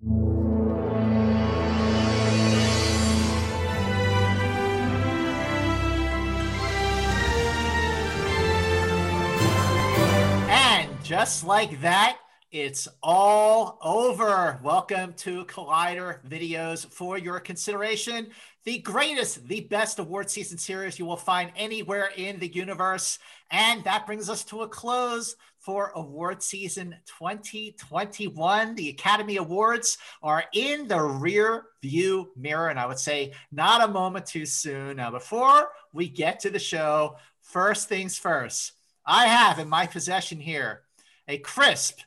And just like that, it's all over. Welcome to Collider Videos for your consideration. The greatest, the best award season series you will find anywhere in the universe. And that brings us to a close for award season 2021. The Academy Awards are in the rear view mirror. And I would say not a moment too soon. Now, before we get to the show, first things first, I have in my possession here a crisp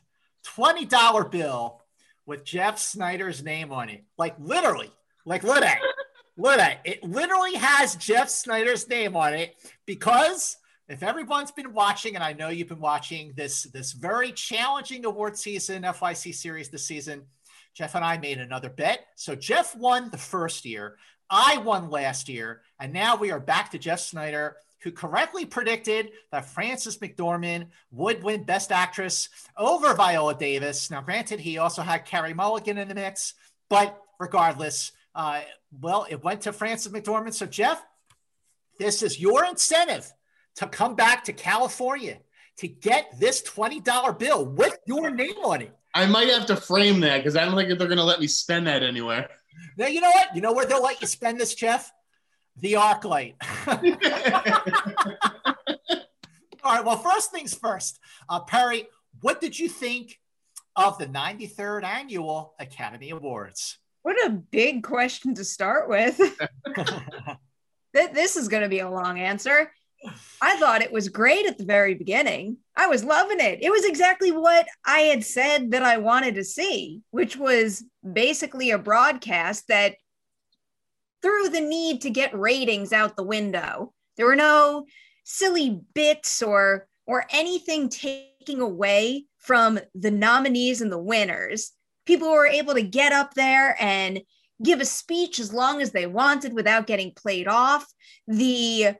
$20 bill with Jeff Sneider's name on it. Like literally, like at it. It literally has Jeff Sneider's name on it because if everyone's been watching, and I know you've been watching this this very challenging award season, FYC series this season, Jeff and I made another bet. So Jeff won the first year. I won last year, and now we are back to Jeff Sneider, who correctly predicted that Frances McDormand would win Best Actress over Viola Davis. Now, granted, he also had Carey Mulligan in the mix, but regardless, uh, well, it went to Frances McDormand. So, Jeff, this is your incentive to come back to California to get this $20 bill with your name on it. I might have to frame that because I don't think they're going to let me spend that anywhere. Now, you know what? You know where they'll let you spend this, Jeff? the ArcLight. All right. Well, first things first, uh, Perri, what did you think of the 93rd annual Academy Awards? What a big question to start with. this is going to be a long answer. I thought it was great at the very beginning. I was loving it. It was exactly what I had said that I wanted to see, which was basically a broadcast that threw the need to get ratings out the window. There were no silly bits or or anything taking away from the nominees and the winners. People were able to get up there and give a speech as long as they wanted without getting played off. The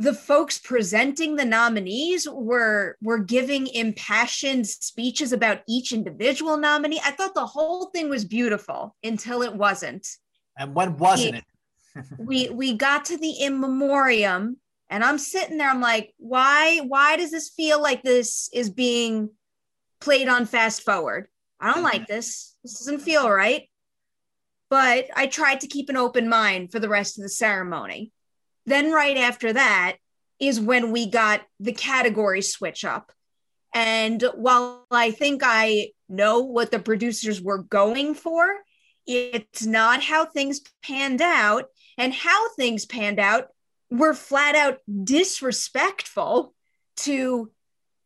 the folks presenting the nominees were were giving impassioned speeches about each individual nominee. I thought the whole thing was beautiful until it wasn't. And when wasn't it? we we got to the in memoriam and i'm sitting there i'm like why why does this feel like this is being played on fast forward i don't like mm-hmm. this this doesn't feel right but i tried to keep an open mind for the rest of the ceremony then right after that is when we got the category switch up. And while i think i know what the producers were going for it's not how things panned out. And how things panned out were flat out disrespectful to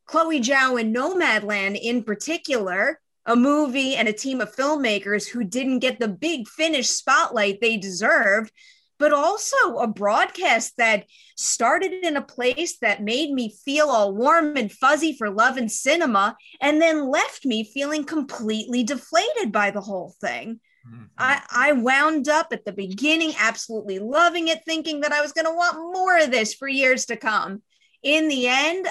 Chloe Zhao and Nomadland in particular, a movie and a team of filmmakers who didn't get the big finish spotlight they deserved, but also a broadcast that started in a place that made me feel all warm and fuzzy for love and cinema and then left me feeling completely deflated by the whole thing. Mm-hmm. I, I wound up at the beginning absolutely loving it, thinking that I was going to want more of this for years to come. In the end,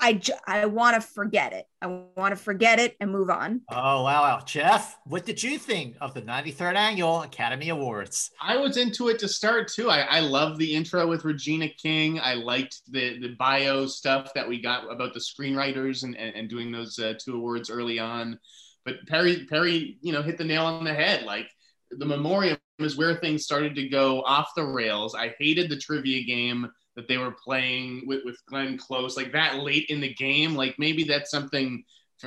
I, I want to forget it. I want to forget it and move on. Oh, wow, wow. Jeff, what did you think of the 93rd Annual Academy Awards? I was into it to start too. I, I love the intro with Regina King. I liked the, the bio stuff that we got about the screenwriters and, and, and doing those uh, two awards early on. But Perri, Perri, you know, hit the nail on the head. Like the memoriam is where things started to go off the rails. I hated the trivia game that they were playing with, with Glenn Close, like that late in the game. Like maybe that's something,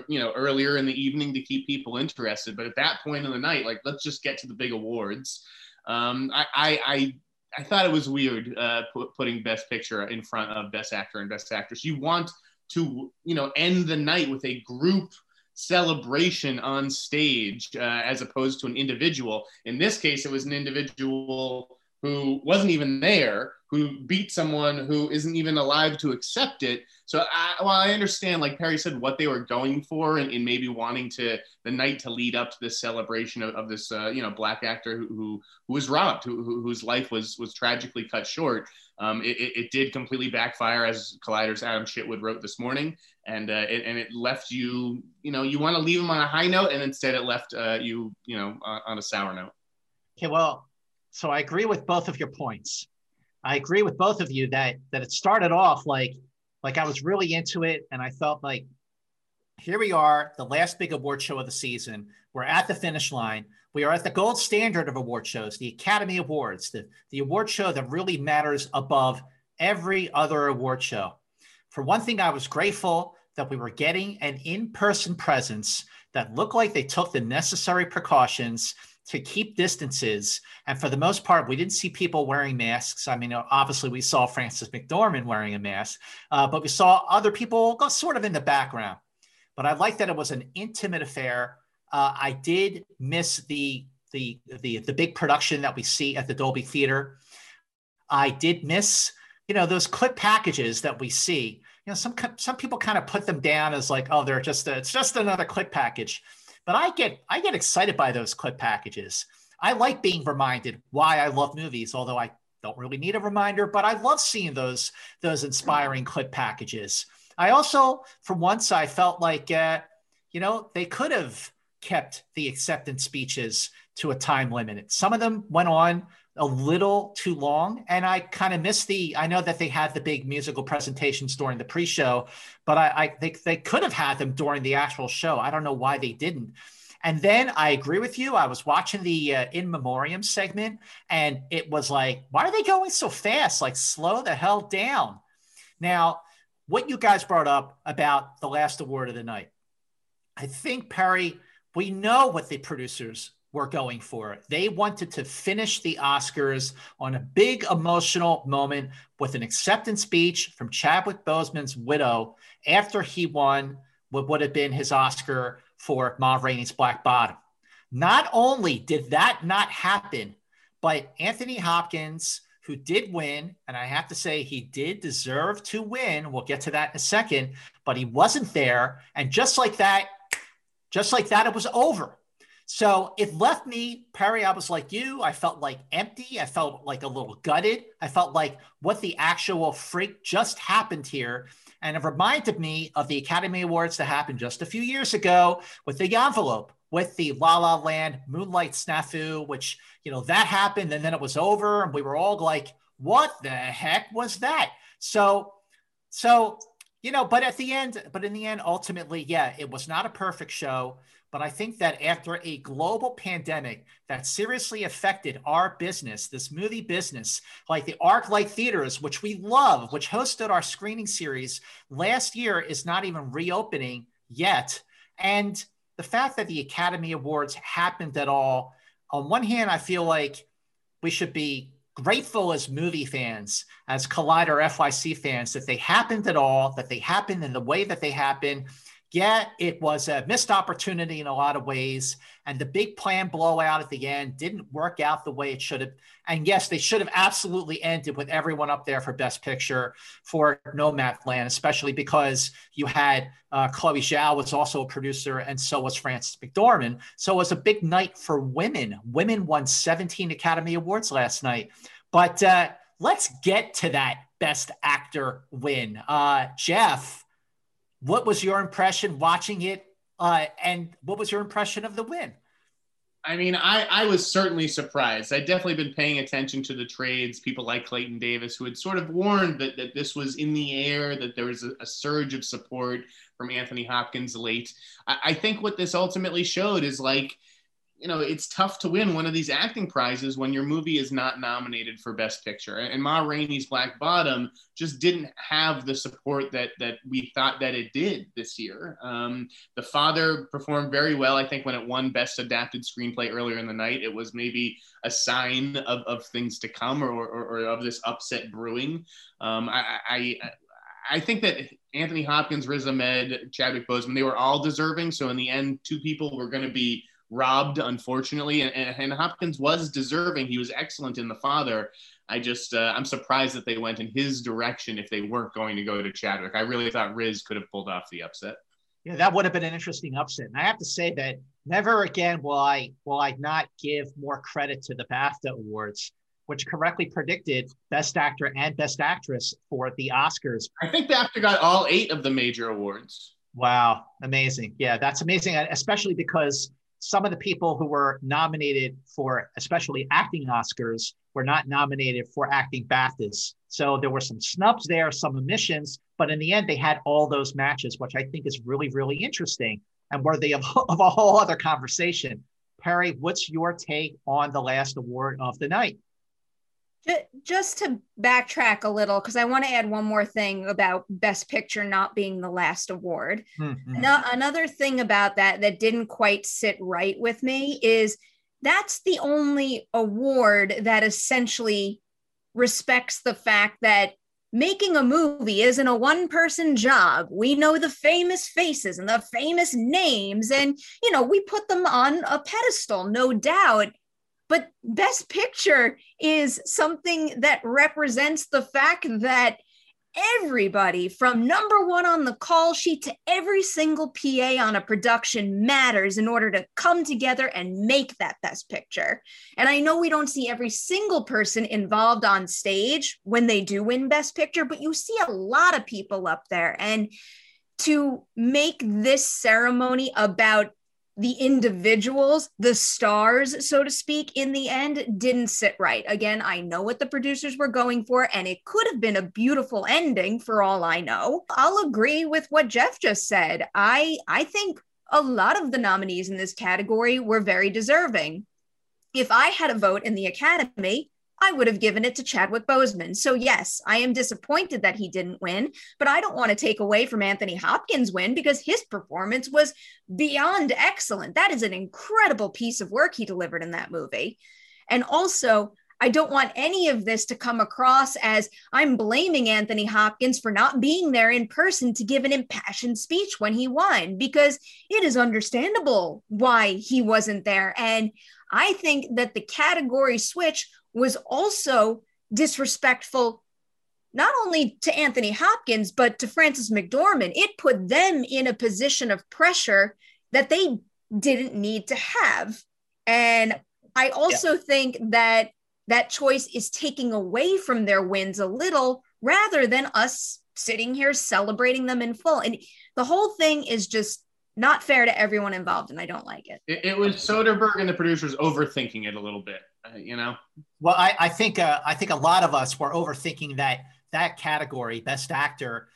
you know, earlier in the evening to keep people interested. But at that point in the night, like let's just get to the big awards. Um, I, I, I I thought it was weird uh, putting Best Picture in front of Best Actor and Best Actress. You want to, you know, end the night with a group celebration on stage uh, as opposed to an individual. In this case, it was an individual who wasn't even there, who beat someone who isn't even alive to accept it. So I, while I understand, like Perri said, what they were going for and, and maybe wanting to the night to lead up to this celebration of, of this, uh, you know, black actor who, who, was robbed, who, who, whose life was, was tragically cut short. Um, it, it, did completely backfire as Collider's Adam Chitwood wrote this morning. And, uh, it, and it left you, you know, you want to leave him on a high note and instead it left uh, you, you know, on a sour note. Okay. Well, so I agree with both of your points. I agree with both of you that that it started off like like I was really into it and I felt like here we are, the last big award show of the season. We're at the finish line. We are at the gold standard of award shows, the Academy Awards, the, the award show that really matters above every other award show. For one thing, I was grateful that we were getting an in person presence that looked like they took the necessary precautions to keep distances. And for the most part, we didn't see people wearing masks. I mean, obviously, we saw Frances McDormand wearing a mask, uh, but we saw other people go sort of in the background. But I like that it was an intimate affair. Uh, I did miss the, the the the big production that we see at the Dolby Theater. I did miss, you know, those clip packages that we see. You know, some some people kind of put them down as like, oh, they're just a, it's just another clip package. But I get I get excited by those clip packages. I like being reminded why I love movies, although I don't really need a reminder, but I love seeing those those inspiring clip packages. I also, for once, I felt like uh, you know they could have kept the acceptance speeches to a time limit. Some of them went on a little too long. And I kind of missed the, I know that they had the big musical presentations during the pre show, but I, I think they could have had them during the actual show. I don't know why they didn't. And then I agree with you. I was watching the uh, in memoriam segment and it was like, why are they going so fast? Like, slow the hell down. Now, what you guys brought up about the last award of the night, I think, Perri, we know what the producers were going for. They wanted to finish the Oscars on a big emotional moment with an acceptance speech from Chadwick Boseman's widow after he won what would have been his Oscar for Ma Rainey's Black Bottom. Not only did that not happen, but Anthony Hopkins, who did win, and I have to say he did deserve to win. We'll get to that in a second, but he wasn't there. And just like that, just like that, it was over. So it left me, Perri. I was like you. I felt like empty. I felt like a little gutted. I felt like what the actual freak just happened here. And it reminded me of the Academy Awards that happened just a few years ago with the envelope, with the La La Land Moonlight Snafu, which, you know, that happened and then it was over. And we were all like, what the heck was that? So, so, you know, but at the end, but in the end, ultimately, yeah, it was not a perfect show. But I think that after a global pandemic that seriously affected our business, this movie business, like the ArcLight Theaters, which we love, which hosted our screening series last year, is not even reopening yet. And the fact that the Academy Awards happened at all, on one hand, I feel like we should be grateful as movie fans, as Collider FYC fans, that they happened at all, that they happened in the way that they happened yeah, it was a missed opportunity in a lot of ways. And the big plan blowout at the end didn't work out the way it should have. And yes, they should have absolutely ended with everyone up there for Best Picture for Nomadland, especially because you had uh, Chloe Zhao was also a producer, and so was Frances McDormand. So it was a big night for women. Women won 17 Academy Awards last night. But uh, let's get to that Best Actor win. Uh, Jeff what was your impression watching it? Uh, and what was your impression of the win? I mean, I, I was certainly surprised. I'd definitely been paying attention to the trades, people like Clayton Davis, who had sort of warned that, that this was in the air, that there was a, a surge of support from Anthony Hopkins late. I, I think what this ultimately showed is like, you know, it's tough to win one of these acting prizes when your movie is not nominated for Best Picture. And Ma Rainey's Black Bottom just didn't have the support that that we thought that it did this year. Um, the Father performed very well. I think when it won Best Adapted Screenplay earlier in the night, it was maybe a sign of, of things to come or, or, or of this upset brewing. Um, I, I, I think that Anthony Hopkins, Riz Ahmed, Chadwick Boseman, they were all deserving. So in the end, two people were going to be robbed, unfortunately. And, and, Hopkins was deserving. He was excellent in The Father. I just, uh, I'm surprised that they went in his direction if they weren't going to go to Chadwick. I really thought Riz could have pulled off the upset. Yeah, that would have been an interesting upset. And I have to say that never again will I will I not give more credit to the BAFTA awards, which correctly predicted Best Actor and Best Actress for the Oscars. I think BAFTA got all eight of the major awards. Wow, amazing! Yeah, that's amazing, especially because some of the people who were nominated for especially acting Oscars were not nominated for acting BAFTAs. So there were some snubs there, some omissions, but in the end, they had all those matches, which I think is really, really interesting and worthy of, of a whole other conversation. Perri, what's your take on the last award of the night? Just to backtrack a little because i want to add one more thing about best picture not being the last award mm-hmm. no, another thing about that that didn't quite sit right with me is that's the only award that essentially respects the fact that making a movie isn't a one person job. We know the famous faces and the famous names, and, you know, we put them on a pedestal, no doubt. But Best Picture is something that represents the fact that everybody from number one on the call sheet to every single PA on a production matters in order to come together and make that best picture. And I know we don't see every single person involved on stage when they do win best picture, but you see a lot of people up there. And to make this ceremony about the individuals, the stars, so to speak, in the end didn't sit right. Again, I know what the producers were going for, and it could have been a beautiful ending for all I know. I'll agree with what Jeff just said. I I think a lot of the nominees in this category were very deserving. If I had a vote in the Academy, I would have given it to Chadwick Boseman. So, yes, I am disappointed that he didn't win, but I don't want to take away from Anthony Hopkins' win because his performance was beyond excellent. That is an incredible piece of work he delivered in that movie. And also, I don't want any of this to come across as I'm blaming Anthony Hopkins for not being there in person to give an impassioned speech when he won, because it is understandable why he wasn't there. And I think that the category switch was also disrespectful not only to Anthony Hopkins, but to Frances McDormand. It put them in a position of pressure that they didn't need to have. And I also yeah. think that that choice is taking away from their wins a little rather than us sitting here celebrating them in full. And the whole thing is just not fair to everyone involved, and I don't like it. It, it was Soderbergh and the producers overthinking it a little bit, uh, you know. Well, I, I think uh, I think a lot of us were overthinking that that category, Best Actor.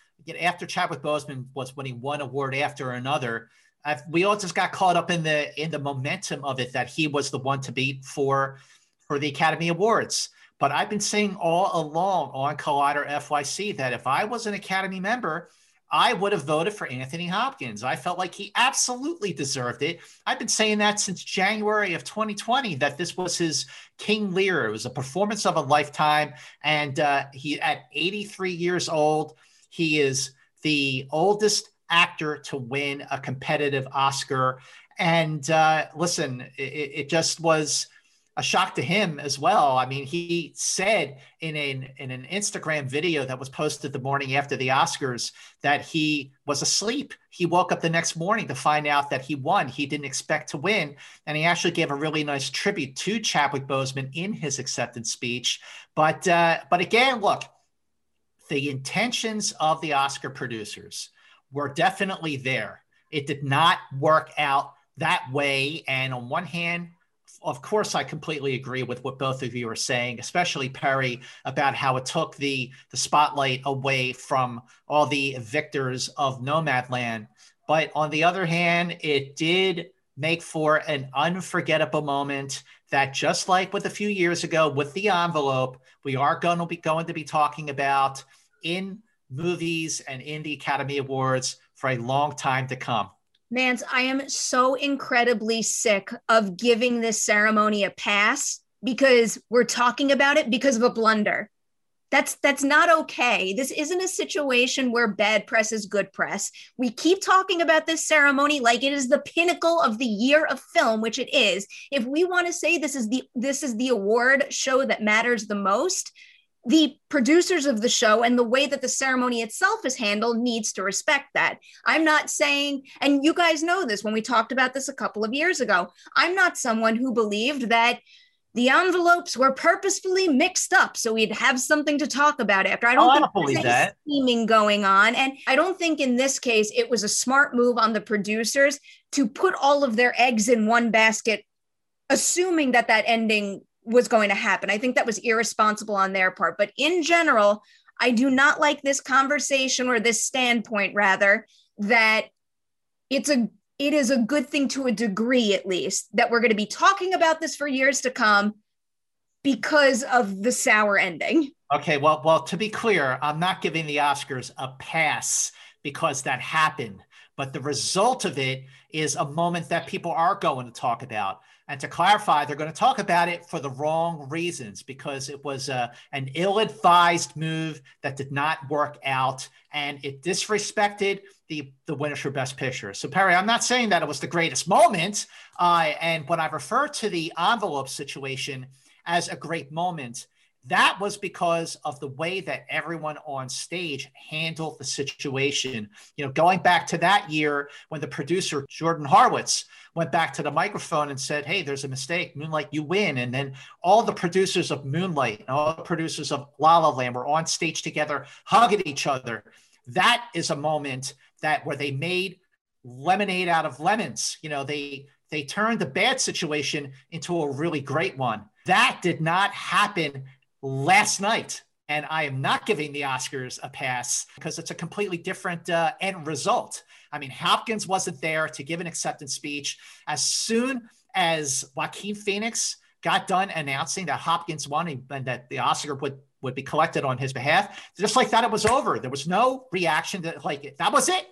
After Chadwick Boseman was winning one award after another, I've, we all just got caught up in the in the momentum of it that he was the one to beat for for the Academy Awards. But I've been saying all along on Collider FYC that if I was an Academy member, I would have voted for Anthony Hopkins. I felt like he absolutely deserved it. I've been saying that since January of 2020 that this was his King Lear. It was a performance of a lifetime, and uh, he at 83 years old, he is the oldest actor to win a competitive Oscar. And uh, listen, it, it just was a shock to him as well. I mean, he said in an in an Instagram video that was posted the morning after the Oscars that he was asleep. He woke up the next morning to find out that he won. He didn't expect to win, and he actually gave a really nice tribute to Chadwick Boseman in his acceptance speech. But uh, but again, look, the intentions of the Oscar producers were definitely there. It did not work out that way, and on one hand of course, I completely agree with what both of you are saying, especially Perry, about how it took the, the spotlight away from all the victors of Nomadland. But on the other hand, it did make for an unforgettable moment that just like with a few years ago with the envelope, we are going to be going to be talking about in movies and in the Academy Awards for a long time to come. Mans, I am so incredibly sick of giving this ceremony a pass because we're talking about it because of a blunder. That's that's not okay. This isn't a situation where bad press is good press. We keep talking about this ceremony like it is the pinnacle of the year of film, which it is. If we want to say this is the this is the award show that matters the most, the producers of the show and the way that the ceremony itself is handled needs to respect that. I'm not saying, and you guys know this when we talked about this a couple of years ago, I'm not someone who believed that the envelopes were purposefully mixed up so we'd have something to talk about after. I don't Oh, think believe there's any that. scheming going on. And I don't think in this case it was a smart move on the producers to put all of their eggs in one basket, assuming that that ending was going to happen. I think that was irresponsible on their part. But in general, I do not like this conversation or this standpoint, rather, that it's a it is a good thing to a degree at least that we're going to be talking about this for years to come because of the sour ending. Okay, well, well, to be clear, I'm not giving the Oscars a pass because that happened, but the result of it is a moment that people are going to talk about. And to clarify, they're going to talk about it for the wrong reasons because it was a, an ill-advised move that did not work out, and it disrespected the the winners for Best Picture. So Perri, I'm not saying that it was the greatest moment, uh, and when I refer to the envelope situation as a great moment, that was because of the way that everyone on stage handled the situation. You know, going back to that year when the producer Jordan Horowitz went back to the microphone and said, "Hey, there's a mistake. Moonlight, you win." And then all the producers of Moonlight and all the producers of La La Land were on stage together, hugging each other. That is a moment that where they made lemonade out of lemons. You know, they they turned the bad situation into a really great one. That did not happen last night. And I am not giving the Oscars a pass because it's a completely different uh, end result. I mean, Hopkins wasn't there to give an acceptance speech. As soon as Joaquin Phoenix got done announcing that Hopkins won and that the Oscar would would be collected on his behalf, just like that, it was over. There was no reaction to like that was it.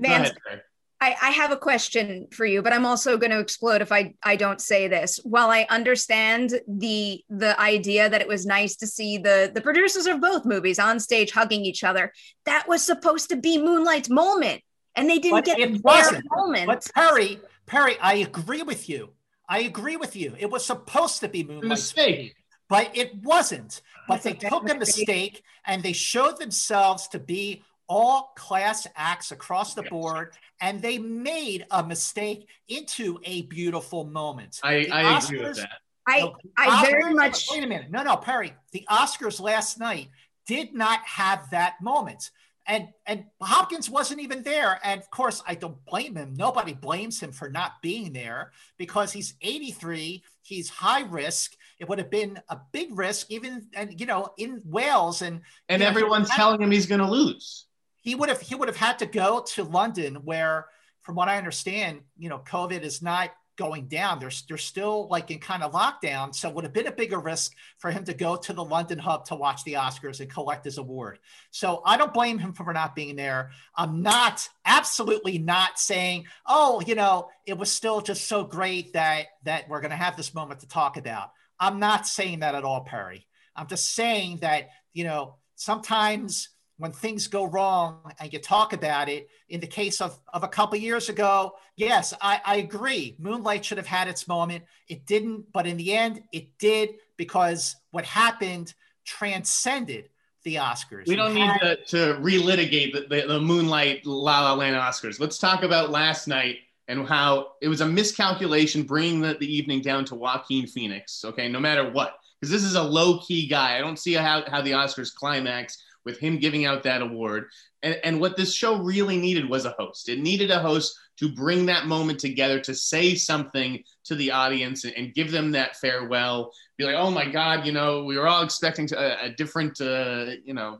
Go ahead, Greg. I, I have a question for you, but I'm also going to explode if I, I don't say this. While I understand the the idea that it was nice to see the the producers of both movies on stage hugging each other, that was supposed to be Moonlight's moment, and they didn't But get it their wasn't. moment. But Perri, Perri, I agree with you. I agree with you. It was supposed to be A Moonlight, mistake. but it wasn't. But they That's a took a mistake. mistake and they showed themselves to be all class acts across the Yes. board, and they made a mistake into a beautiful moment. I, The I agree with that. I no, I very much Wait a minute. No, no, Perri. The Oscars last night did not have that moment. And and Hopkins wasn't even there. And of course, I don't blame him. Nobody blames him for not being there because he's 83. He's high risk. It would have been a big risk, even and you know, in Wales. And And you know, everyone's telling him he's going to lose. He would have he would have had to go to London, where, from what I understand, you know, COVID is not going down. They're they're still like in kind of lockdown, so it would have been a bigger risk for him to go to the London hub to watch the Oscars and collect his award. So I don't blame him for not being there. I'm not absolutely not saying, oh, you know, it was still just so great that that we're going to have this moment to talk about. I'm not saying that at all, Perri. I'm just saying that you know sometimes when things go wrong and you talk about it in the case of, of a couple years ago yes I, I agree moonlight should have had its moment it didn't but in the end it did because what happened transcended the oscars We don't need to, to relitigate the, the, the Moonlight La La Land Oscars. Let's talk about last night and how it was a miscalculation bringing the, the evening down to Joaquin Phoenix. Okay, no matter what, because this is a low key guy. I don't see how, how the Oscars climax with him giving out that award. And, and what this show really needed was a host. It needed a host to bring that moment together, to say something to the audience and, and give them that farewell. Be like, oh my God, you know, we were all expecting a, a different, uh, you know,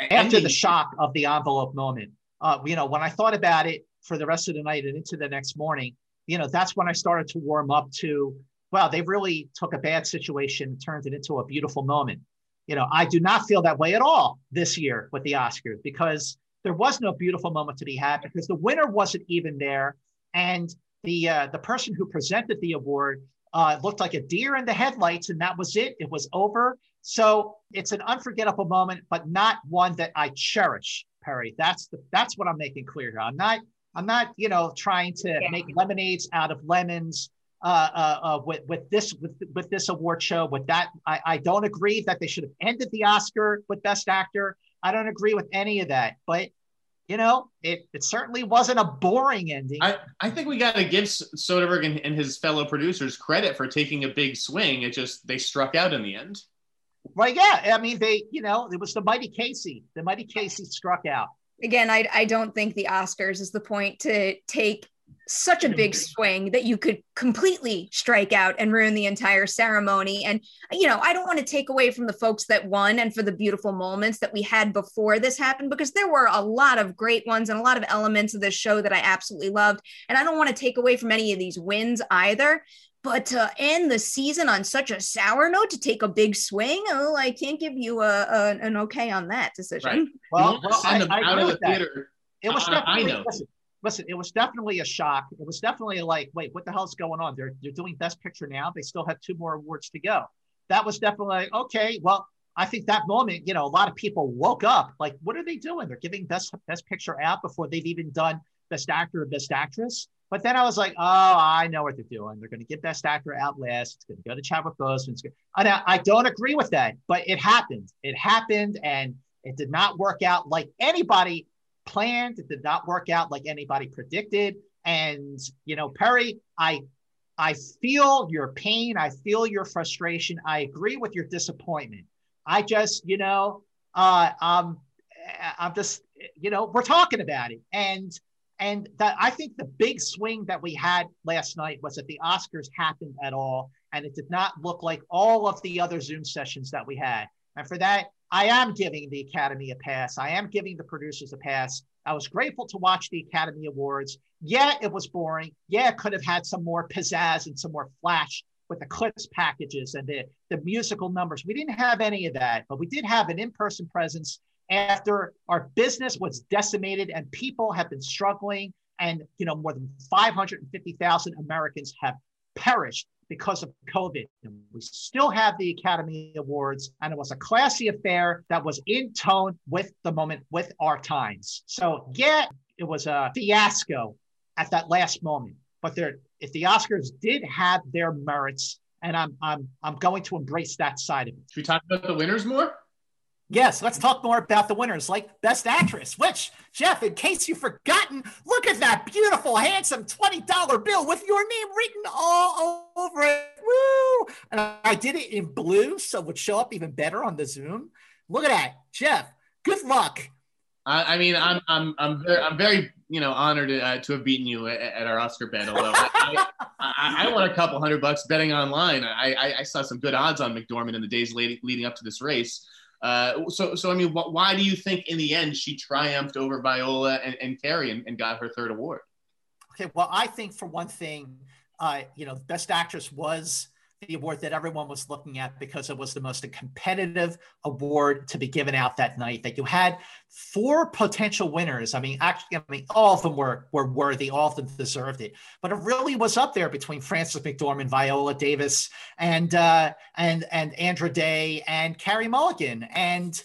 after ending. the shock of the envelope moment uh, you know when i thought about it for the rest of the night and into the next morning you know that's when i started to warm up to well they really took a bad situation and turned it into a beautiful moment you know i do not feel that way at all this year with the oscars because there was no beautiful moment to be had because the winner wasn't even there and the uh, the person who presented the award Uh, looked like a deer in the headlights, and that was it. It was over. So it's an unforgettable moment, but not one that I cherish, Perri. That's the that's what I'm making clear here. I'm not I'm not you know trying to yeah. make lemonades out of lemons. Uh, uh, uh, with with this with with this award show, with that, I, I don't agree that they should have ended the Oscar with Best Actor. I don't agree with any of that. But you know, it, it certainly wasn't a boring ending. I, I think we got to give Soderbergh and, and, his fellow producers credit for taking a big swing. It just, they struck out in the end. Right. Yeah. I mean, they, you know, it was the mighty Casey. The mighty Casey struck out. Again, I, I don't think the Oscars is the point to take such a big swing that you could completely strike out and ruin the entire ceremony. And, you know, I don't want to take away from the folks that won and for the beautiful moments that we had before this happened, because there were a lot of great ones and a lot of elements of this show that I absolutely loved. And I don't want to take away from any of these wins either. But to end the season on such a sour note, to take a big swing, oh, I can't give you a, a an okay on that decision. Right. Well, well I, I, out of the theater. It was definitely, I know. Listen, listen, it was definitely a shock. It was definitely like, wait, what the hell's going on? They're they're doing Best Picture now. They still have two more awards to go. That was definitely like, okay. Well, I think that moment, you know, a lot of people woke up. Like, what are they doing? They're giving Best Best Picture out before they've even done Best Actor or Best Actress. But then I was like, oh, I know what they're doing. They're going to get Best Actor out last. It's going to go to Chadwick Boseman. And I, I don't agree with that, but it happened. It happened, and it did not work out like anybody planned. It did not work out like anybody predicted. And you know, Perri, I I feel your pain. I feel your frustration. I agree with your disappointment. I just, you know, uh, um, I'm just, you know, we're talking about it, and and that I think the big swing that we had last night was that the Oscars happened at all, and it did not look like all of the other Zoom sessions that we had. And for that, I am giving the Academy a pass. I am giving the producers a pass. I was grateful to watch the Academy Awards. Yeah, it was boring. Yeah, it could have had some more pizzazz and some more flash with the clips packages and the, the musical numbers. We didn't have any of that, but we did have an in person presence after our business was decimated and people have been struggling. And, you know, more than 550,000 Americans have perished because of COVID. And we still have the Academy Awards, and it was a classy affair that was in tone with the moment, with our times. So, yeah, it was a fiasco at that last moment. But there, if the Oscars did have their merits, and I'm I'm I'm going to embrace that side of it. Should we talk about the winners more? Yes, let's talk more about the winners, like Best Actress, which, Jeff, in case you've forgotten, look at that beautiful, handsome $20 bill with your name written all over it. Woo! And I did it in blue, so it would show up even better on the Zoom. Look at that. Jeff, good luck. I, I mean, I'm, I'm, I'm very, I'm very, you know, honored uh, to have beaten you at, at our Oscar bet. Although I, I, I, won a couple hundred bucks betting online. I, I, saw some good odds on McDormand in the days leading, leading up to this race. Uh, so, so I mean, wh- why do you think in the end she triumphed over Viola and, and Carey and, and got her third award? Okay, well, I think for one thing, uh, you know, Best Actress was the award that everyone was looking at because it was the most competitive award to be given out that night. That you had four potential winners. I mean, actually, I mean, all of them were were worthy. All of them deserved it. But it really was up there between Frances McDormand, Viola Davis, and uh, and and Andra Day and Carey Mulligan. And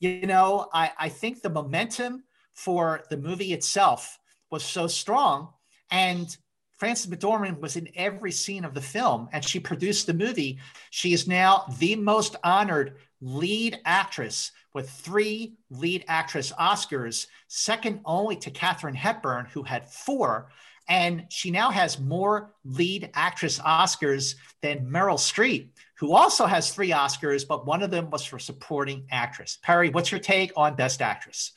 you know, I I think the momentum for the movie itself was so strong and Frances McDormand was in every scene of the film and she produced the movie. She is now the most honored lead actress with three lead actress Oscars, second only to Katharine Hepburn, who had four. And she now has more lead actress Oscars than Meryl Streep, who also has three Oscars, but one of them was for supporting actress. Perri, what's your take on Best Actress?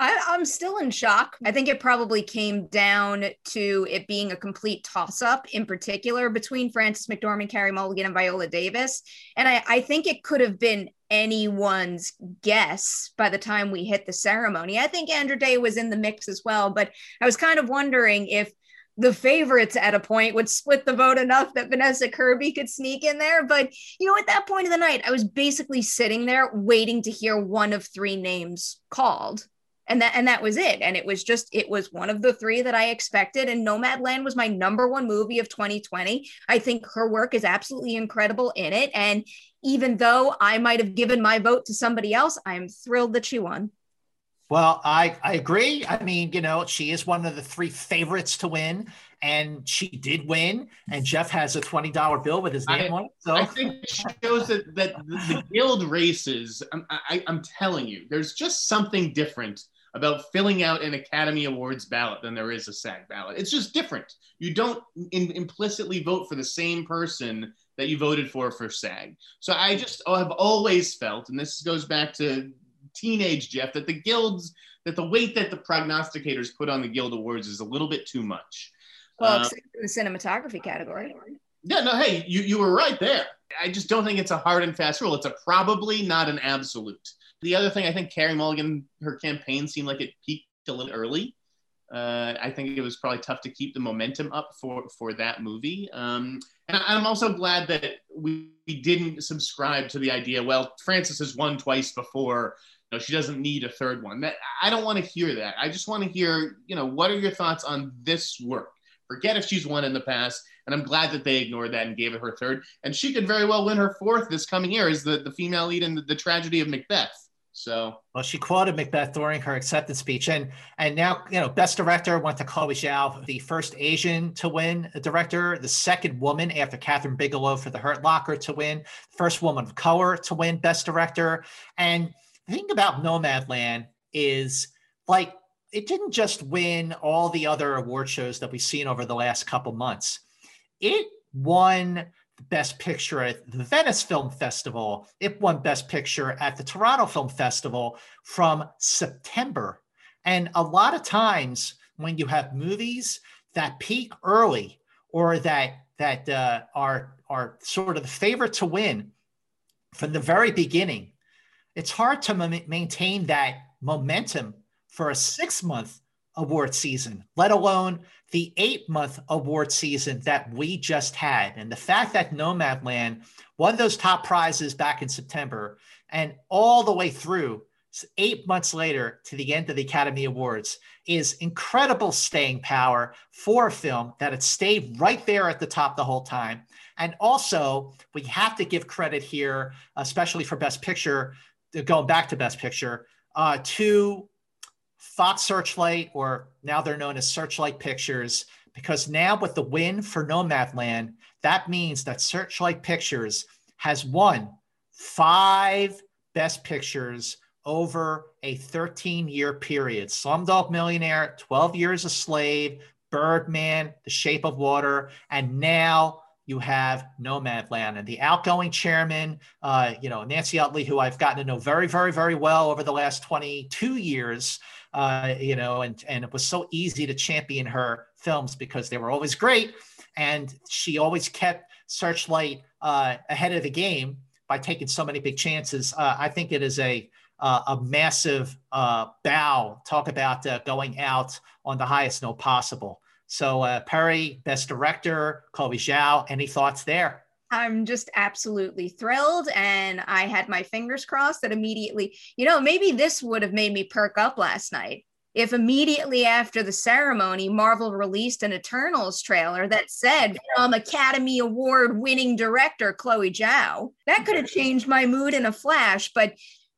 I, am still in shock. I think it probably came down to it being a complete toss up, in particular between Frances McDormand, Carey Mulligan, and Viola Davis. And I, I think it could have been anyone's guess by the time we hit the ceremony. I think Andra Day was in the mix as well, but I was kind of wondering if the favorites at a point would split the vote enough that Vanessa Kirby could sneak in there. But, you know, at that point of the night, I was basically sitting there waiting to hear one of three names called and that and that was it and it was just it was one of the three that i expected and nomadland was my number one movie of 2020 i think her work is absolutely incredible in it and even though i might have given my vote to somebody else i'm thrilled that she won well, I, I agree. I mean, you know, she is one of the three favorites to win, and she did win. And Jeff has a twenty dollar bill with his name I, on it. So I think it shows that that the, the guild races. I'm, I, I'm telling you, there's just something different about filling out an Academy Awards ballot than there is a SAG ballot. It's just different. You don't in, implicitly vote for the same person that you voted for for SAG. So I just have always felt, and this goes back to teenage Jeff that the guilds that the weight that the prognosticators put on the guild awards is a little bit too much. Well, uh, the cinematography category. Yeah, no, hey, you, you were right there. I just don't think it's a hard and fast rule. It's a probably, not an absolute. The other thing, I think Carey Mulligan, her campaign seemed like it peaked a little early. Uh, I think it was probably tough to keep the momentum up for for that movie. Um, and I'm also glad that we, we didn't subscribe to the idea. Well, Frances has won twice before know, she doesn't need a third one. That I don't want to hear that. I just want to hear, you know, what are your thoughts on this work? Forget if she's won in the past. And I'm glad that they ignored that and gave it her third. And she could very well win her fourth this coming year as the, the female lead in the, the tragedy of Macbeth. So well, she quoted Macbeth during her acceptance speech, and and now you know, best director went to Chloe Zhao, the first Asian to win a director, the second woman after Kathryn Bigelow for The Hurt Locker to win, first woman of color to win best director, and the thing about Nomadland is like it didn't just win all the other award shows that we've seen over the last couple months. It won Best Picture at the Venice Film Festival. It won Best Picture at the Toronto Film Festival from September. And a lot of times when you have movies that peak early or that that uh, are are sort of the favorite to win from the very beginning, it's hard to m- maintain that momentum for a six month award season, let alone the eight month award season that we just had. And the fact that Nomadland won those top prizes back in September and all the way through eight months later to the end of the Academy Awards is incredible staying power for a film that it stayed right there at the top the whole time. And also, we have to give credit here, especially for Best Picture, going back to Best Picture, uh, to Fox Searchlight, or now they're known as Searchlight Pictures, because now with the win for Nomadland, that means that Searchlight Pictures has won five Best Pictures over a 13 year period. Slumdog Millionaire, 12 Years a Slave, Birdman, The Shape of Water, and now you have Nomadland. And the outgoing chairman, uh, you know, Nancy Utley, who I've gotten to know very, very, very well over the last 22 years, uh, you know, and, and it was so easy to champion her films because they were always great. And she always kept Searchlight uh, ahead of the game by taking so many big chances. Uh, I think it is a uh, a massive uh, bow. Talk about uh, going out on the highest note possible. So uh, Perri, Best Director, Chloe Zhao. Any thoughts there? I'm just absolutely thrilled. And I had my fingers crossed that immediately, you know, maybe this would have made me perk up last night. If immediately after the ceremony, Marvel released an Eternals trailer that said um, Academy Award winning director Chloe Zhao, that could have changed my mood in a flash. But,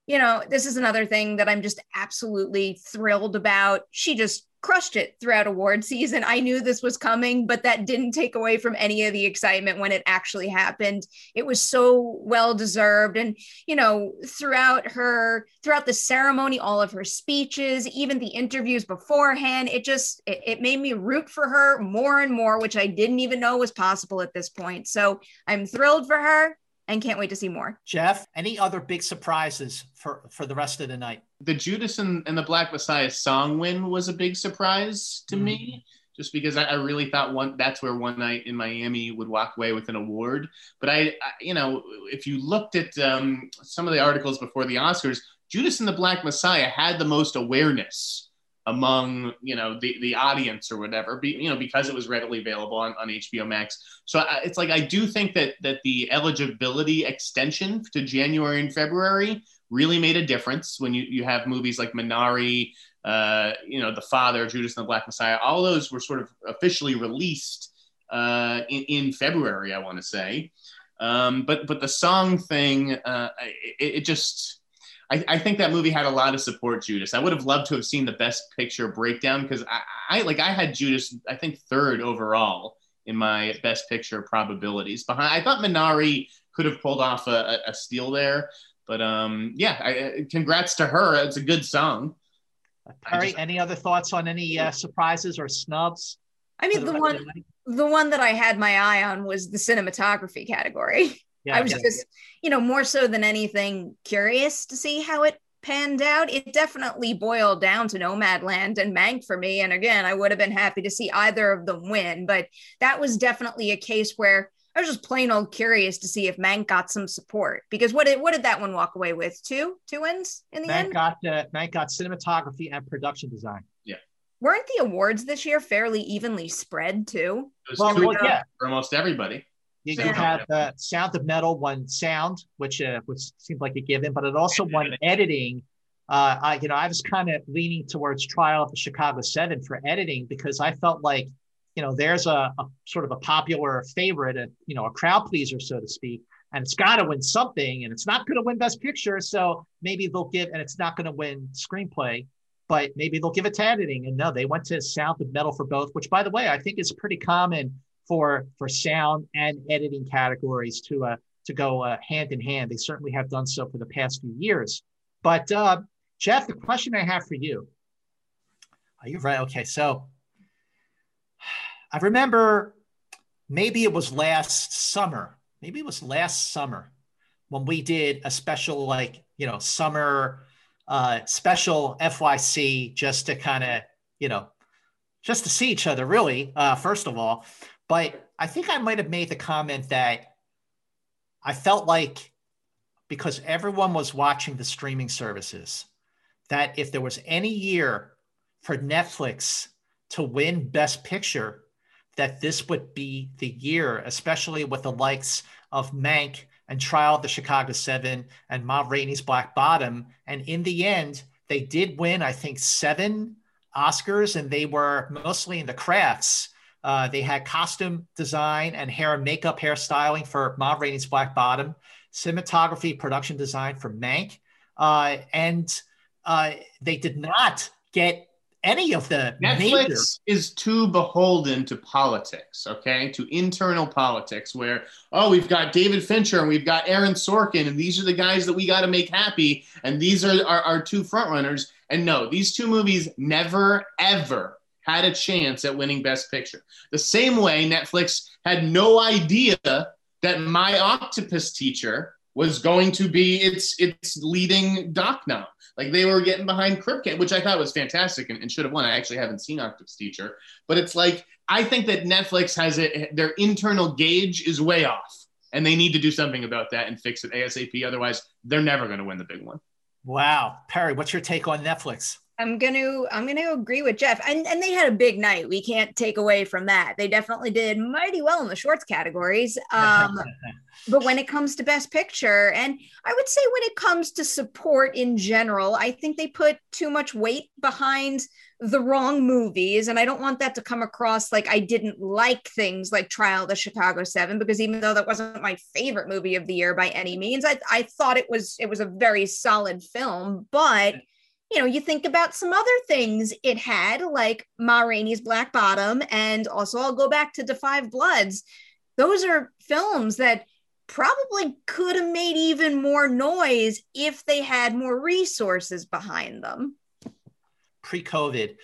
you know, this is another thing that I'm just absolutely thrilled about. She just crushed it throughout award season. I knew this was coming, but that didn't take away from any of the excitement when it actually happened. It was so well deserved and you know, throughout her throughout the ceremony, all of her speeches, even the interviews beforehand, it just it, it made me root for her more and more, which I didn't even know was possible at this point. So, I'm thrilled for her and can't wait to see more. Jeff, any other big surprises for for the rest of the night? The Judas and, and the Black Messiah song win was a big surprise to mm. me, just because I, I, really thought one that's where one night in Miami would walk away with an award. But I, I you know, if you looked at um, some of the articles before the Oscars, Judas and the Black Messiah had the most awareness among you know the the audience or whatever be, you know because it was readily available on, on hbo max so I, it's like i do think that that the eligibility extension to january and february really made a difference when you, you have movies like minari uh, you know, The Father, Judas and the Black Messiah, all those were sort of officially released uh, in, in, February, I want to say. Um, but but the song thing, uh, it, it, just. I, I, think that movie had a lot of support, Judas. I would have loved to have seen the best picture breakdown because I, I like I had Judas, I think third overall in my best picture probabilities. Behind, I thought Minari could have pulled off a, a steal there, but um, yeah, I, congrats to her. It's a good song. Perri, just, any other thoughts on any uh, surprises or snubs? I mean, the, the one the, the one that I had my eye on was the cinematography category. Yeah, I was yeah. just, you know, more so than anything curious to see how it panned out. It definitely boiled down to Nomadland and Mank for me. And again, I would have been happy to see either of them win, but that was definitely a case where I was just plain old curious to see if Mank got some support because what did what did that one walk away with? Two two wins in the Mank end. Got uh, Mank got cinematography and production design. Yeah. Weren't the awards this year fairly evenly spread too? Well, well yeah. for almost everybody. You, you had uh, Sound of Metal won sound, which uh, which seemed like a given, but it also won editing. Uh, I, you know, I was kind of leaning towards Trial of the Chicago Seven for editing because I felt like you know, there's a, a sort of a popular favorite, a, you know, a crowd pleaser, so to speak, and it's got to win something, and it's not going to win Best Picture, so maybe they'll give, and it's not going to win screenplay, but maybe they'll give it to editing. And no, they went to Sound of Metal for both, which, by the way, I think is pretty common for for sound and editing categories to uh, to go uh, hand in hand. They certainly have done so for the past few years. But uh, Jeff, the question I have for you. Are you right? Okay, so I remember maybe it was last summer, maybe it was last summer when we did a special, like, you know, summer uh, special FYC just to kind of, you know, just to see each other, really, uh, first of all. But I think I might have made the comment that I felt like because everyone was watching the streaming services, that if there was any year for Netflix to win Best Picture, that this would be the year, especially with the likes of Mank and Trial of the Chicago Seven and Ma Rainey's Black Bottom. And in the end, they did win, I think, seven Oscars, and they were mostly in the crafts. Uh, they had costume design and hair and makeup hairstyling for Ma Rainey's Black Bottom, cinematography, production design for Mank. Uh, and uh, they did not get any of the Netflix major... is too beholden to politics, okay, to internal politics, where oh, we've got David Fincher and we've got Aaron Sorkin, and these are the guys that we got to make happy, and these are our, our two frontrunners. And no, these two movies never ever had a chance at winning Best Picture. The same way Netflix had no idea that My Octopus Teacher was going to be its its leading doc now. Like they were getting behind Crip Camp, which I thought was fantastic and, and, should have won. I actually haven't seen Octopus Teacher, but it's like I think that Netflix has it. Their internal gauge is way off, and they need to do something about that and fix it asap. Otherwise, they're never going to win the big one. Wow, Perri, what's your take on Netflix? I'm gonna I'm gonna agree with Jeff. And and they had a big night. We can't take away from that. They definitely did mighty well in the shorts categories. Um, but when it comes to best picture, and I would say when it comes to support in general, I think they put too much weight behind the wrong movies. And I don't want that to come across like I didn't like things like Trial the Chicago Seven, because even though that wasn't my favorite movie of the year by any means, I, I thought it was it was a very solid film. But you know, you think about some other things it had, like Ma Rainey's Black Bottom, and also I'll go back to 5 Bloods. Those are films that probably could have made even more noise if they had more resources behind them. Pre-COVID,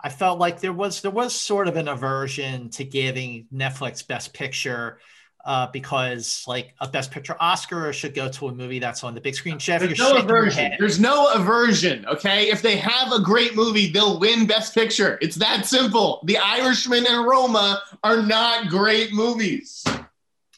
I felt like there was there was sort of an aversion to giving Netflix Best Picture uh, because like a best picture Oscar should go to a movie that's on the big screen. Jeff, There's no aversion. There's no aversion. Okay, if they have a great movie, they'll win best picture. It's that simple. The Irishman and Roma are not great movies.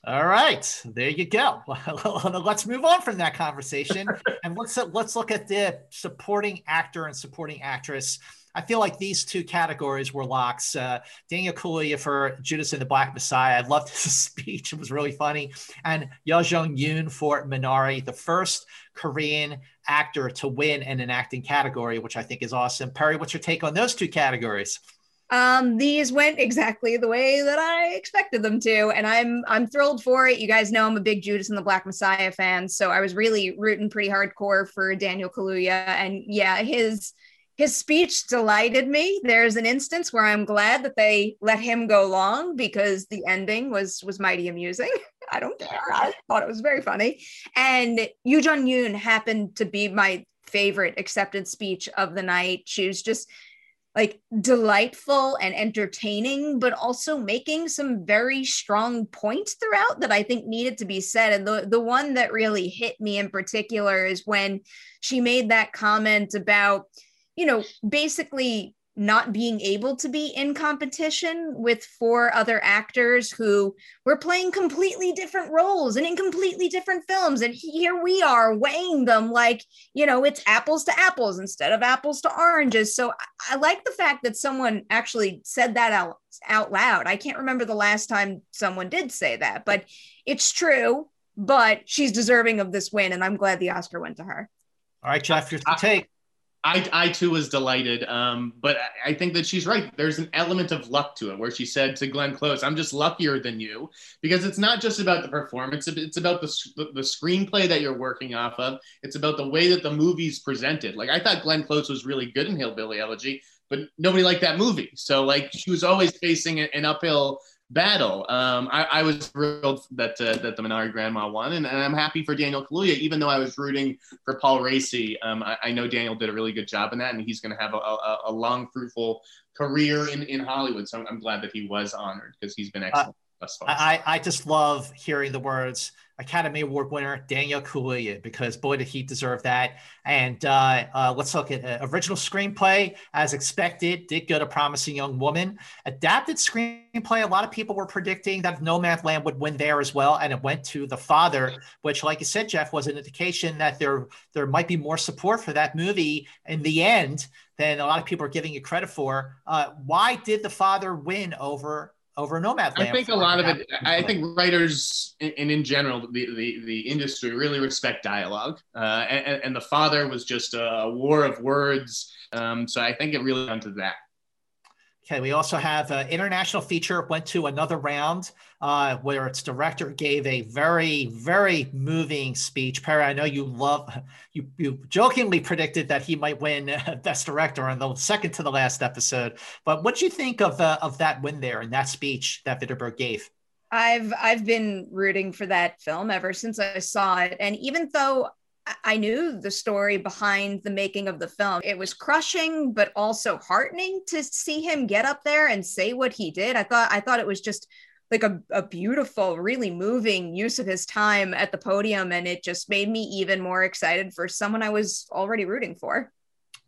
All right, there you go. let's move on from that conversation and let's let's look at the supporting actor and supporting actress. I feel like these two categories were locks. Uh, Daniel Kaluuya for Judas and the Black Messiah. I loved his speech; it was really funny. And Yuh-Jung Youn for Minari, the first Korean actor to win in an acting category, which I think is awesome. Perri, what's your take on those two categories? Um, these went exactly the way that I expected them to, and I'm I'm thrilled for it. You guys know I'm a big Judas and the Black Messiah fan, so I was really rooting pretty hardcore for Daniel Kaluuya, and yeah, his his speech delighted me. There's an instance where I'm glad that they let him go long because the ending was was mighty amusing. I don't care. I thought it was very funny. And Yuh-Jung Youn happened to be my favorite accepted speech of the night. She was just like delightful and entertaining, but also making some very strong points throughout that I think needed to be said. And the, the one that really hit me in particular is when she made that comment about, you know, basically not being able to be in competition with four other actors who were playing completely different roles and in completely different films. And here we are weighing them like, you know, it's apples to apples instead of apples to oranges. So I, I like the fact that someone actually said that out, out loud. I can't remember the last time someone did say that, but it's true. But she's deserving of this win, and I'm glad the Oscar went to her. All right, Jeff, your take. I, I too was delighted. Um, but I think that she's right. There's an element of luck to it where she said to Glenn Close, I'm just luckier than you because it's not just about the performance. It's about the, the screenplay that you're working off of. It's about the way that the movie's presented. Like I thought Glenn Close was really good in Hillbilly Elegy, but nobody liked that movie. So like she was always facing an uphill battle. Um, I, I, was thrilled that uh, that the Minari Grandma won, and, and, I'm happy for Daniel Kaluuya, even though I was rooting for Paul Raci. Um, I, I, know Daniel did a really good job in that, and he's going to have a, a, a, long, fruitful career in, in Hollywood. So I'm, I'm glad that he was honored because he's been excellent. Uh, I, I just love hearing the words Academy Award winner Daniel Kaluuya because boy did he deserve that. And uh, uh, let's look at uh, original screenplay as expected. Did go to Promising Young Woman. Adapted screenplay. A lot of people were predicting that Nomadland would win there as well, and it went to The Father, which, like you said, Jeff, was an indication that there there might be more support for that movie in the end than a lot of people are giving it credit for. Uh, why did The Father win over? Over Nomad I think a lot of it. I think writers and in general, the the, the industry really respect dialogue, uh, and, and, the father was just a war of words. Um, so I think it really went to that. Okay, we also have an international feature went to another round uh, where its director gave a very, very moving speech. Perri, I know you love, you, you jokingly predicted that he might win Best Director on the second to the last episode. But what do you think of uh, of that win there and that speech that Vinterberg gave? I've I've been rooting for that film ever since I saw it, and even though I knew the story behind the making of the film. It was crushing, but also heartening to see him get up there and say what he did. I thought I thought it was just like a, a beautiful, really moving use of his time at the podium. And it just made me even more excited for someone I was already rooting for.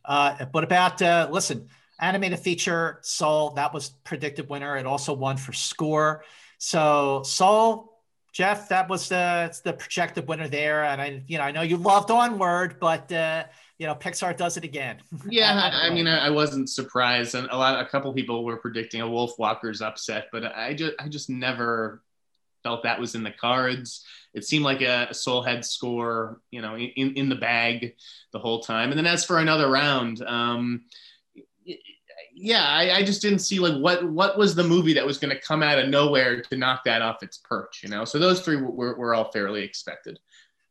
Uh, but about uh, listen, animated feature Soul, that was predicted winner. It also won for score. So Soul Jeff, that was the the projected winner there, and I, you know, I know you loved Onward, but uh, you know, Pixar does it again. Yeah, I, mean, I, wasn't surprised, and a lot, a couple people were predicting a Wolfwalkers upset, but I just, I just never felt that was in the cards. It seemed like a, a Soul had score, you know, in in the bag the whole time. And then as for another round, um, yeah, I, I, just didn't see like what what was the movie that was going to come out of nowhere to knock that off its perch, you know. So those three were, were all fairly expected.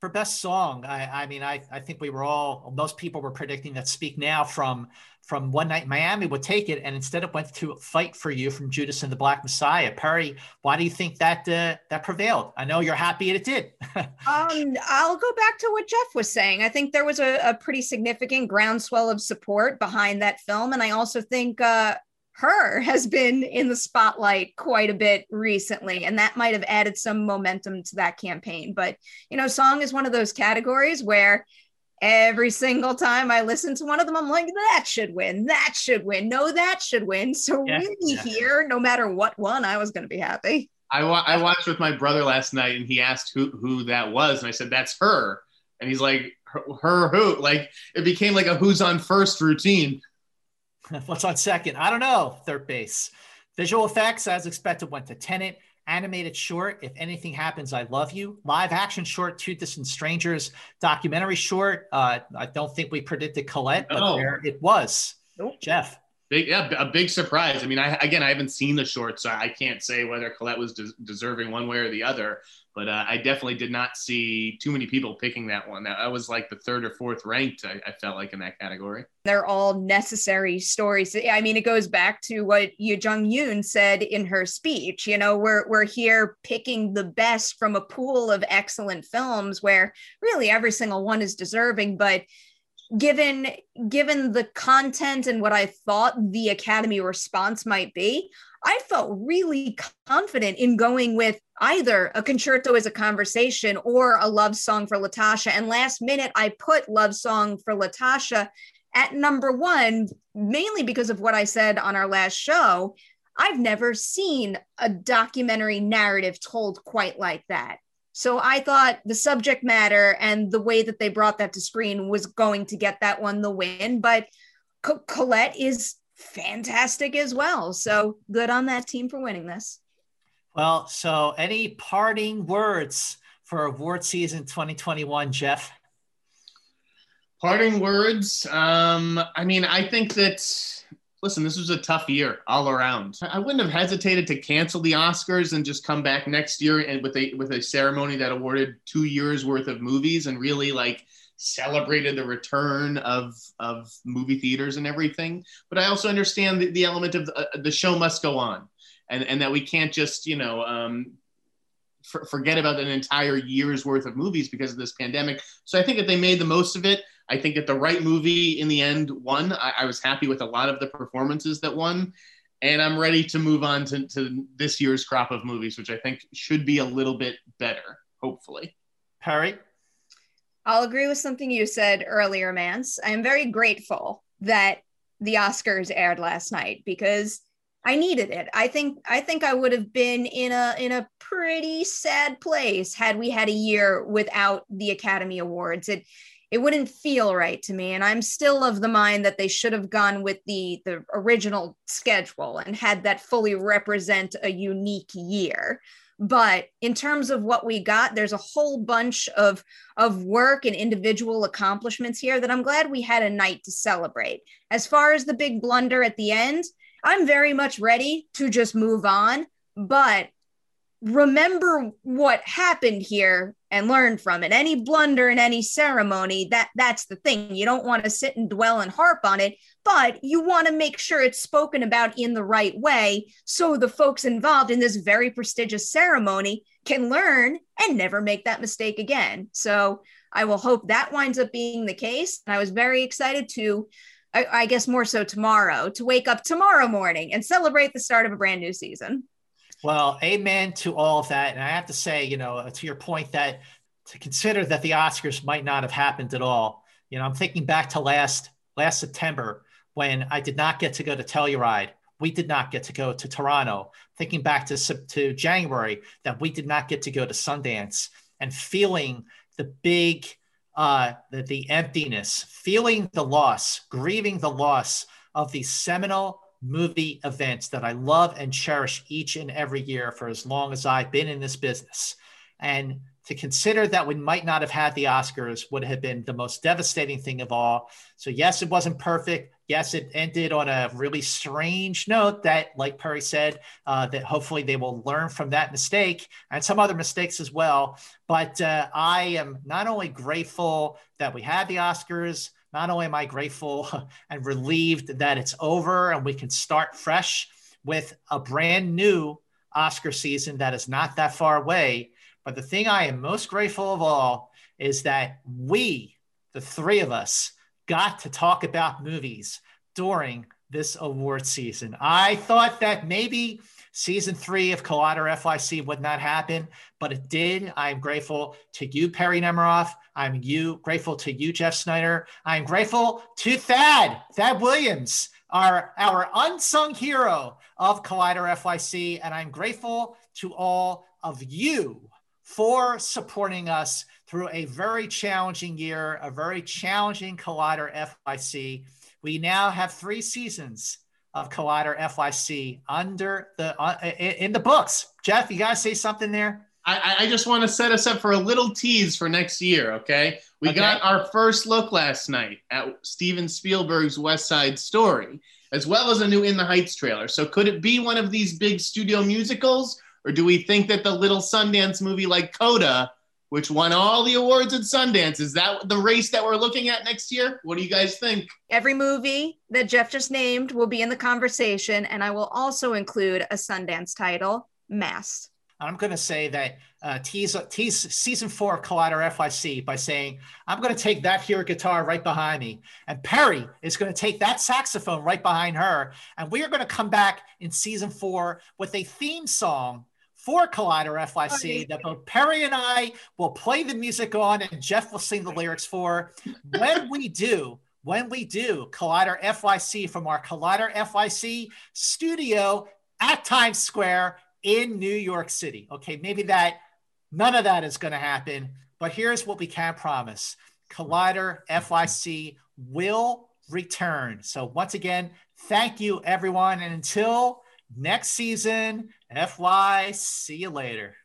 For best song, I, I mean, I, I think we were all most people were predicting that "Speak Now" from from One Night in Miami would take it, and instead it went to "Fight for You" from Judas and the Black Messiah. Perri, why do you think that uh, that prevailed? I know you're happy it did. um, I'll go back to what Jeff was saying. I think there was a, a pretty significant groundswell of support behind that film, and I also think. Uh, her has been in the spotlight quite a bit recently and that might have added some momentum to that campaign but you know song is one of those categories where every single time I listen to one of them, I'm like, that should win, that should win, no, that should win. So yeah, really yeah. here, no matter what one, I was going to be happy. I, wa- I watched with my brother last night and he asked who, who that was. And I said, that's her. And he's like, her, her who? Like it became like a who's on first routine. What's on second? I don't know. Third base. Visual effects, as expected, went to Tenet. Animated short, If Anything Happens, I Love You. Live action short, Two Distant Strangers. Documentary short, uh, I don't think we predicted Colette, but oh. there it was. Nope. Jeff. Big, yeah, a big surprise. I mean, I again, I haven't seen the short, so I can't say whether Colette was des- deserving one way or the other. But uh, I definitely did not see too many people picking that one. That was like the third or fourth ranked. I, I felt like in that category. They're all necessary stories. I mean, it goes back to what Yuh-Jung Youn said in her speech. You know, we're we're here picking the best from a pool of excellent films, where really every single one is deserving, but given given the content and what I thought the Academy response might be, I felt really confident in going with either a concerto as a conversation or a love song for Latasha. And last minute, I put love song for Latasha at number one, mainly because of what I said on our last show. I've never seen a documentary narrative told quite like that. So I thought the subject matter and the way that they brought that to screen was going to get that one the win. But C- Colette is fantastic as well. So good on that team for winning this. Well, so any parting words for award season 2021, Jeff? Parting words. Um, I mean, I think that listen, this was a tough year all around. I wouldn't have hesitated to cancel the Oscars and just come back next year and with a with a ceremony that awarded two years worth of movies and really like celebrated the return of of movie theaters and everything. But I also understand the, the element of the, uh, the show must go on, and and that we can't just you know um, for, forget about an entire year's worth of movies because of this pandemic. So I think that they made the most of it. I think that the right movie in the end won. I, I, was happy with a lot of the performances that won. And I'm ready to move on to, to this year's crop of movies, which I think should be a little bit better, hopefully. Perri? I'll agree with something you said earlier, Mance. I'm very grateful that the Oscars aired last night because I needed it. I think I think I would have been in a in a pretty sad place had we had a year without the Academy Awards. It it wouldn't feel right to me and i'm still of the mind that they should have gone with the the original schedule and had that fully represent a unique year. But in terms of what we got there's a whole bunch of of work and individual accomplishments here that i'm glad we had a night to celebrate. As far as the big blunder at the end i'm very much ready to just move on but remember what happened here and learn from it. Any blunder in any ceremony that that's the thing. You don't want to sit and dwell and harp on it but you want to make sure it's spoken about in the right way so the folks involved in this very prestigious ceremony can learn and never make that mistake again. So i will hope that winds up being the case. And i was very excited to I, I guess more so tomorrow to wake up tomorrow morning and celebrate the start of a brand new season well, amen to all of that. And I have to say, you know, to your point that to consider that the Oscars might not have happened at all. You know, I'm thinking back to last last September when I did not get to go to Telluride. We did not get to go to Toronto. Thinking back to to January that we did not get to go to Sundance and feeling the big uh the, the emptiness, feeling the loss, grieving the loss of these seminal movie events that I love and cherish each and every year for as long as I've been in this business. And to consider that we might not have had the Oscars would have been the most devastating thing of all. So, yes, it wasn't perfect. Yes, it ended on a really strange note that, like Perri said, uh, that hopefully they will learn from that mistake and some other mistakes as well. But uh, I am not only grateful that we had the Oscars, not only am I grateful and relieved that it's over and we can start fresh with a brand new Oscar season that is not that far away, but the thing I am most grateful of all is that we, the three of us, got to talk about movies during this award season. I thought that maybe season three of Collider FYC would not happen, but it did. I'm grateful to you, Perri Nemiroff. I'm you grateful to you, Jeff Sneider. I'm grateful to Thad, Thad Williams, our, our unsung hero of Collider FYC. And I'm grateful to all of you for supporting us through a very challenging year, a very challenging Collider FYC. We now have three seasons of Collider FYC under the uh, in the books. Jeff, you gotta say something there. I, I just want to set us up for a little tease for next year. Okay, we Okay. got our first look last night at Steven Spielberg's West Side Story, as well as a new In the Heights trailer. So could it be one of these big studio musicals, or do we think that the little Sundance movie like Coda, which won all the awards at Sundance, is that the race that we're looking at next year? What do you guys think? Every movie that Jeff just named will be in the conversation, and I will also include a Sundance title, Mass. I'm going to say that uh, tease, tease season four of Collider FYC by saying, I'm going to take that here guitar right behind me. And Perri is going to take that saxophone right behind her. And we are going to come back in season four with a theme song for Collider FYC that both Perri and I will play the music on and Jeff will sing the lyrics for. When we do, when we do Collider FYC from our Collider FYC studio at Times Square in New York City. Okay, maybe that none of that is going to happen, but here's what we can promise Collider FYC will return. So, once again, thank you, everyone. And until next season, FY, see you later.